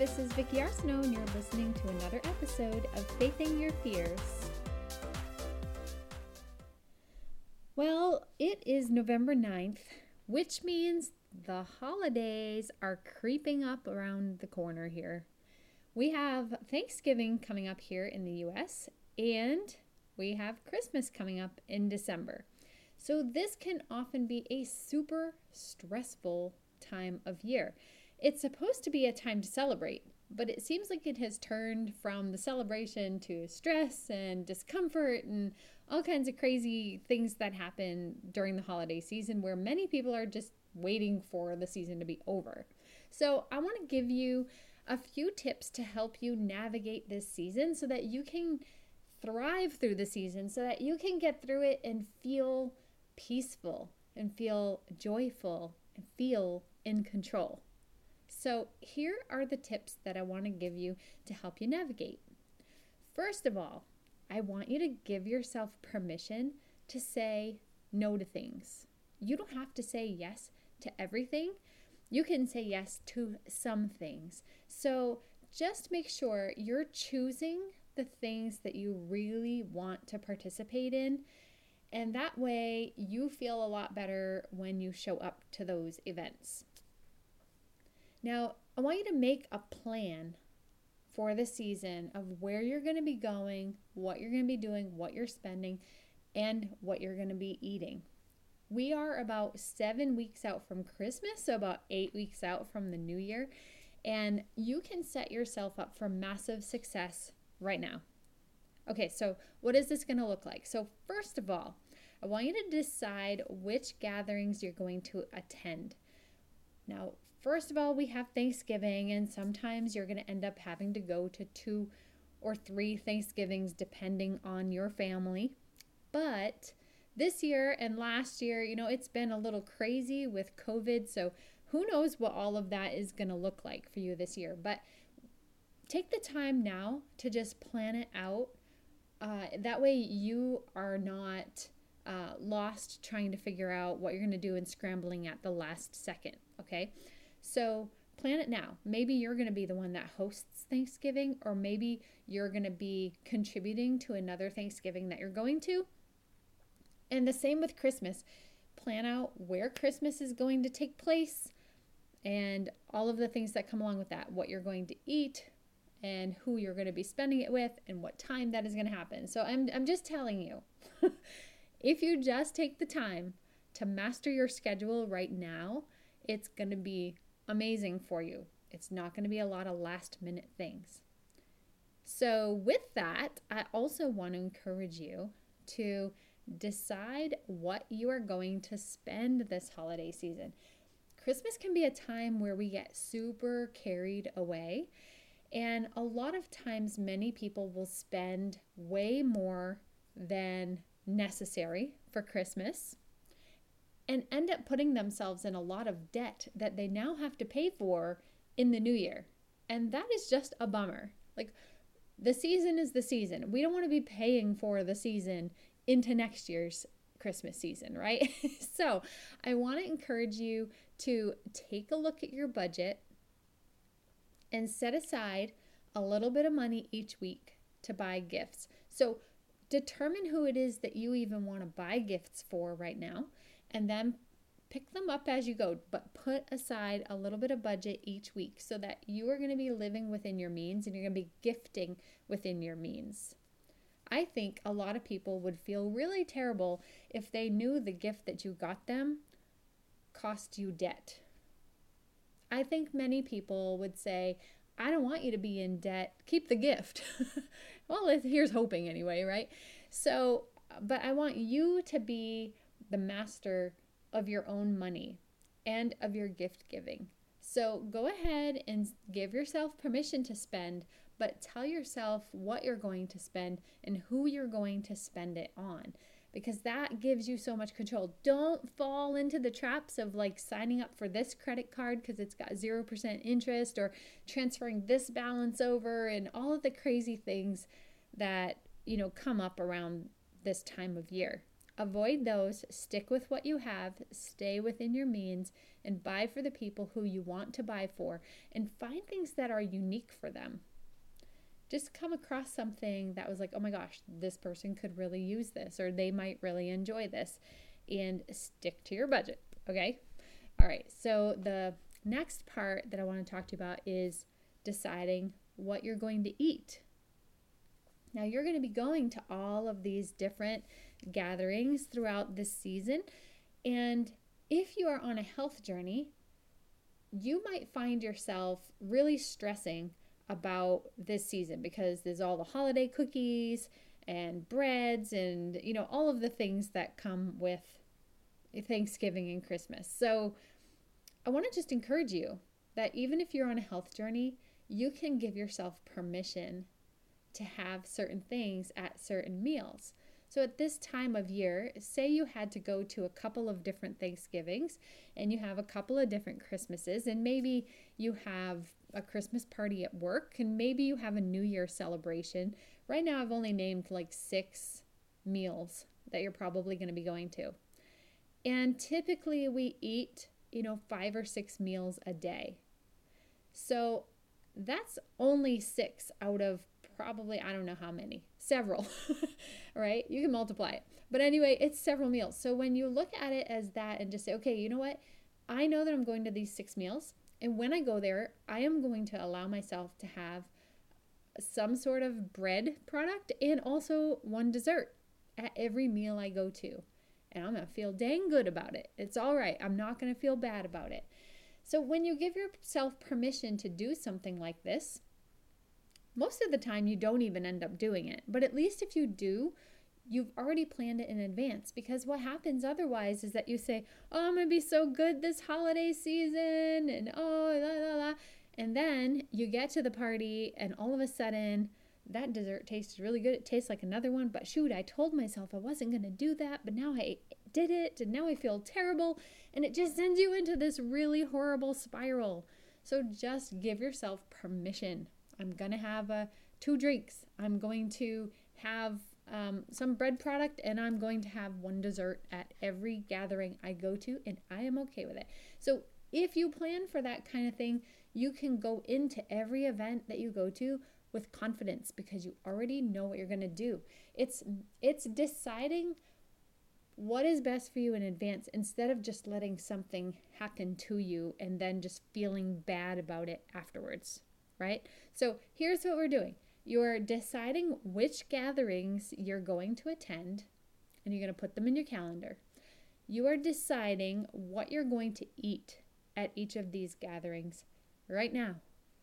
this is Vicki Arsenault, and you're listening to another episode of Facing Your Fears. Well, it is November 9th, which means the holidays are creeping up around the corner here. We have Thanksgiving coming up here in the US, and we have Christmas coming up in December. So, this can often be a super stressful time of year. It's supposed to be a time to celebrate, but it seems like it has turned from the celebration to stress and discomfort and all kinds of crazy things that happen during the holiday season where many people are just waiting for the season to be over. So, I want to give you a few tips to help you navigate this season so that you can thrive through the season, so that you can get through it and feel peaceful and feel joyful and feel in control. So, here are the tips that I want to give you to help you navigate. First of all, I want you to give yourself permission to say no to things. You don't have to say yes to everything. You can say yes to some things. So, just make sure you're choosing the things that you really want to participate in. And that way, you feel a lot better when you show up to those events. Now, I want you to make a plan for the season of where you're going to be going, what you're going to be doing, what you're spending, and what you're going to be eating. We are about seven weeks out from Christmas, so about eight weeks out from the new year, and you can set yourself up for massive success right now. Okay, so what is this going to look like? So, first of all, I want you to decide which gatherings you're going to attend. Now, First of all, we have Thanksgiving, and sometimes you're going to end up having to go to two or three Thanksgivings depending on your family. But this year and last year, you know, it's been a little crazy with COVID. So who knows what all of that is going to look like for you this year. But take the time now to just plan it out. Uh, that way you are not uh, lost trying to figure out what you're going to do and scrambling at the last second. Okay. So plan it now. Maybe you're going to be the one that hosts Thanksgiving, or maybe you're going to be contributing to another Thanksgiving that you're going to. And the same with Christmas. Plan out where Christmas is going to take place and all of the things that come along with that what you're going to eat and who you're going to be spending it with and what time that is going to happen. So I'm, I'm just telling you if you just take the time to master your schedule right now, it's going to be amazing for you. It's not going to be a lot of last minute things. So, with that, I also want to encourage you to decide what you are going to spend this holiday season. Christmas can be a time where we get super carried away. And a lot of times, many people will spend way more than necessary for Christmas and end up putting themselves in a lot of debt that they now have to pay for in the new year. And that is just a bummer. Like, the season is the season. We don't want to be paying for the season into next year's Christmas season, right? so, I want to encourage you to take a look at your budget and set aside a little bit of money each week to buy gifts. So, determine who it is that you even want to buy gifts for right now and then pick them up as you go, but put aside a little bit of budget each week so that you are going to be living within your means and you're going to be gifting within your means. I think a lot of people would feel really terrible if they knew the gift that you got them cost you debt. I think many people would say, I don't want you to be in debt. Keep the gift. well, here's hoping anyway, right? So, but I want you to be the master of your own money and of your gift giving. So go ahead and give yourself permission to spend, but tell yourself what you're going to spend and who you're going to spend it on because that gives you so much control. Don't fall into the traps of like signing up for this credit card because it's got 0% interest or transferring this balance over and all of the crazy things that, you know, come up around this time of year avoid those, stick with what you have, stay within your means, and buy for the people who you want to buy for, and find things that are unique for them. Just come across something that was like, oh my gosh, this person could really use this, or they might really enjoy this, and stick to your budget. Okay. All right. So, the next part that I want to talk to you about is deciding what you're going to eat. Now, you're going to be going to all of these different gatherings throughout this season. And if you are on a health journey, you might find yourself really stressing about this season because there's all the holiday cookies and breads and you know all of the things that come with Thanksgiving and Christmas. So I want to just encourage you that even if you're on a health journey, you can give yourself permission to have certain things at certain meals. So at this time of year, say you had to go to a couple of different Thanksgivings and you have a couple of different Christmases, and maybe you have a Christmas party at work, and maybe you have a New Year celebration. Right now, I've only named like six meals that you're probably going to be going to. And typically, we eat, you know, five or six meals a day. So that's only six out of probably, I don't know how many, several, right? You can multiply it. But anyway, it's several meals. So when you look at it as that and just say, okay, you know what? I know that I'm going to these six meals. And when I go there, I am going to allow myself to have some sort of bread product and also one dessert at every meal I go to. And I'm going to feel dang good about it. It's all right. I'm not going to feel bad about it. So when you give yourself permission to do something like this, most of the time, you don't even end up doing it. But at least if you do, you've already planned it in advance because what happens otherwise is that you say, Oh, I'm going to be so good this holiday season, and oh, la, la, la. And then you get to the party, and all of a sudden, that dessert tastes really good. It tastes like another one, but shoot, I told myself I wasn't going to do that, but now I did it, and now I feel terrible. And it just sends you into this really horrible spiral. So just give yourself permission I'm going to have uh, two drinks. I'm going to have um, some bread product and I'm going to have one dessert at every gathering I go to, and I am okay with it. So, if you plan for that kind of thing, you can go into every event that you go to with confidence because you already know what you're going to do. It's it's deciding what is best for you in advance instead of just letting something happen to you and then just feeling bad about it afterwards right? So here's what we're doing you're deciding which gatherings you're going to attend, and you're going to put them in your calendar. You are deciding what you're going to eat at each of these gatherings right now,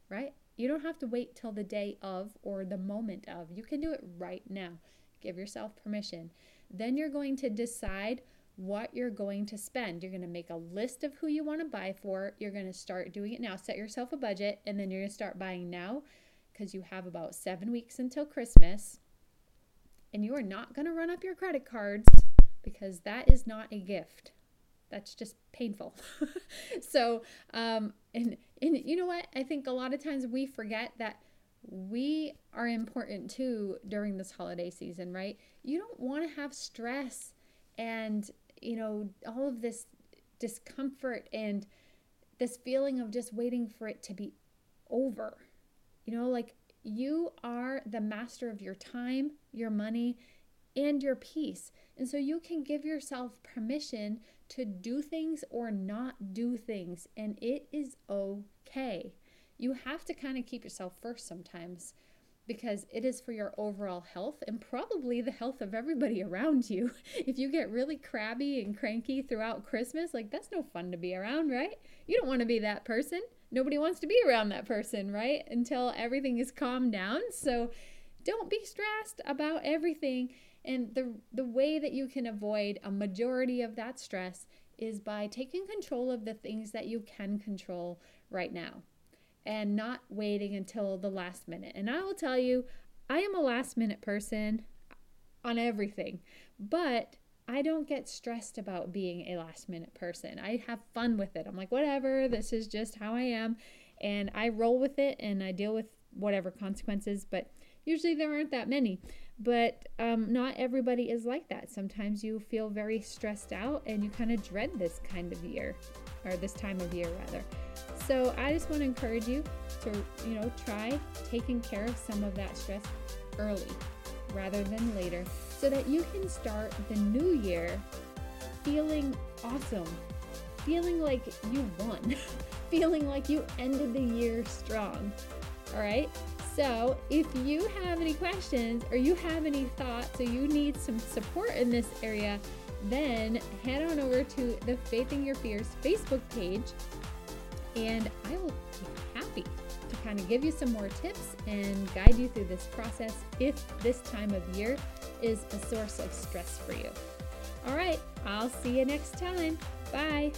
right? You don't have to wait till the day of or the moment of. You can do it right now. Give yourself permission. Then you're going to decide what you're going to spend. You're going to make a list of who you want to buy for. You're going to start doing it now. Set yourself a budget, and then you're going to start buying now because you have about seven weeks until Christmas. And you are not going to run up your credit cards because that is not a gift. That's just painful. so, um, and, and you know what? I think a lot of times we forget that we are important too during this holiday season, right? You don't want to have stress and you know, all of this discomfort and this feeling of just waiting for it to be over. You know, like you are the master of your time, your money, and your peace. And so you can give yourself permission to do things or not do things, and it is okay. You have to kind of keep yourself first sometimes because it is for your overall health and probably the health of everybody around you. If you get really crabby and cranky throughout Christmas, like that's no fun to be around, right? You don't want to be that person. Nobody wants to be around that person, right? Until everything is calmed down. So don't be stressed about everything. And the the way that you can avoid a majority of that stress is by taking control of the things that you can control right now and not waiting until the last minute. And I will tell you, I am a last minute person on everything, but I don't get stressed about being a last minute person. I have fun with it. I'm like, whatever, this is just how I am. And I roll with it and I deal with whatever consequences, but usually there aren't that many. But um, not everybody is like that. Sometimes you feel very stressed out and you kind of dread this kind of year, or this time of year rather. So I just want to encourage you to, you know, try taking care of some of that stress early rather than later so that you can start the new year feeling awesome, feeling like you won, feeling like you ended the year strong. All right? So, if you have any questions or you have any thoughts or you need some support in this area, then head on over to the Facing Your Fears Facebook page and I will be happy to kind of give you some more tips and guide you through this process if this time of year is a source of stress for you. All right, I'll see you next time. Bye.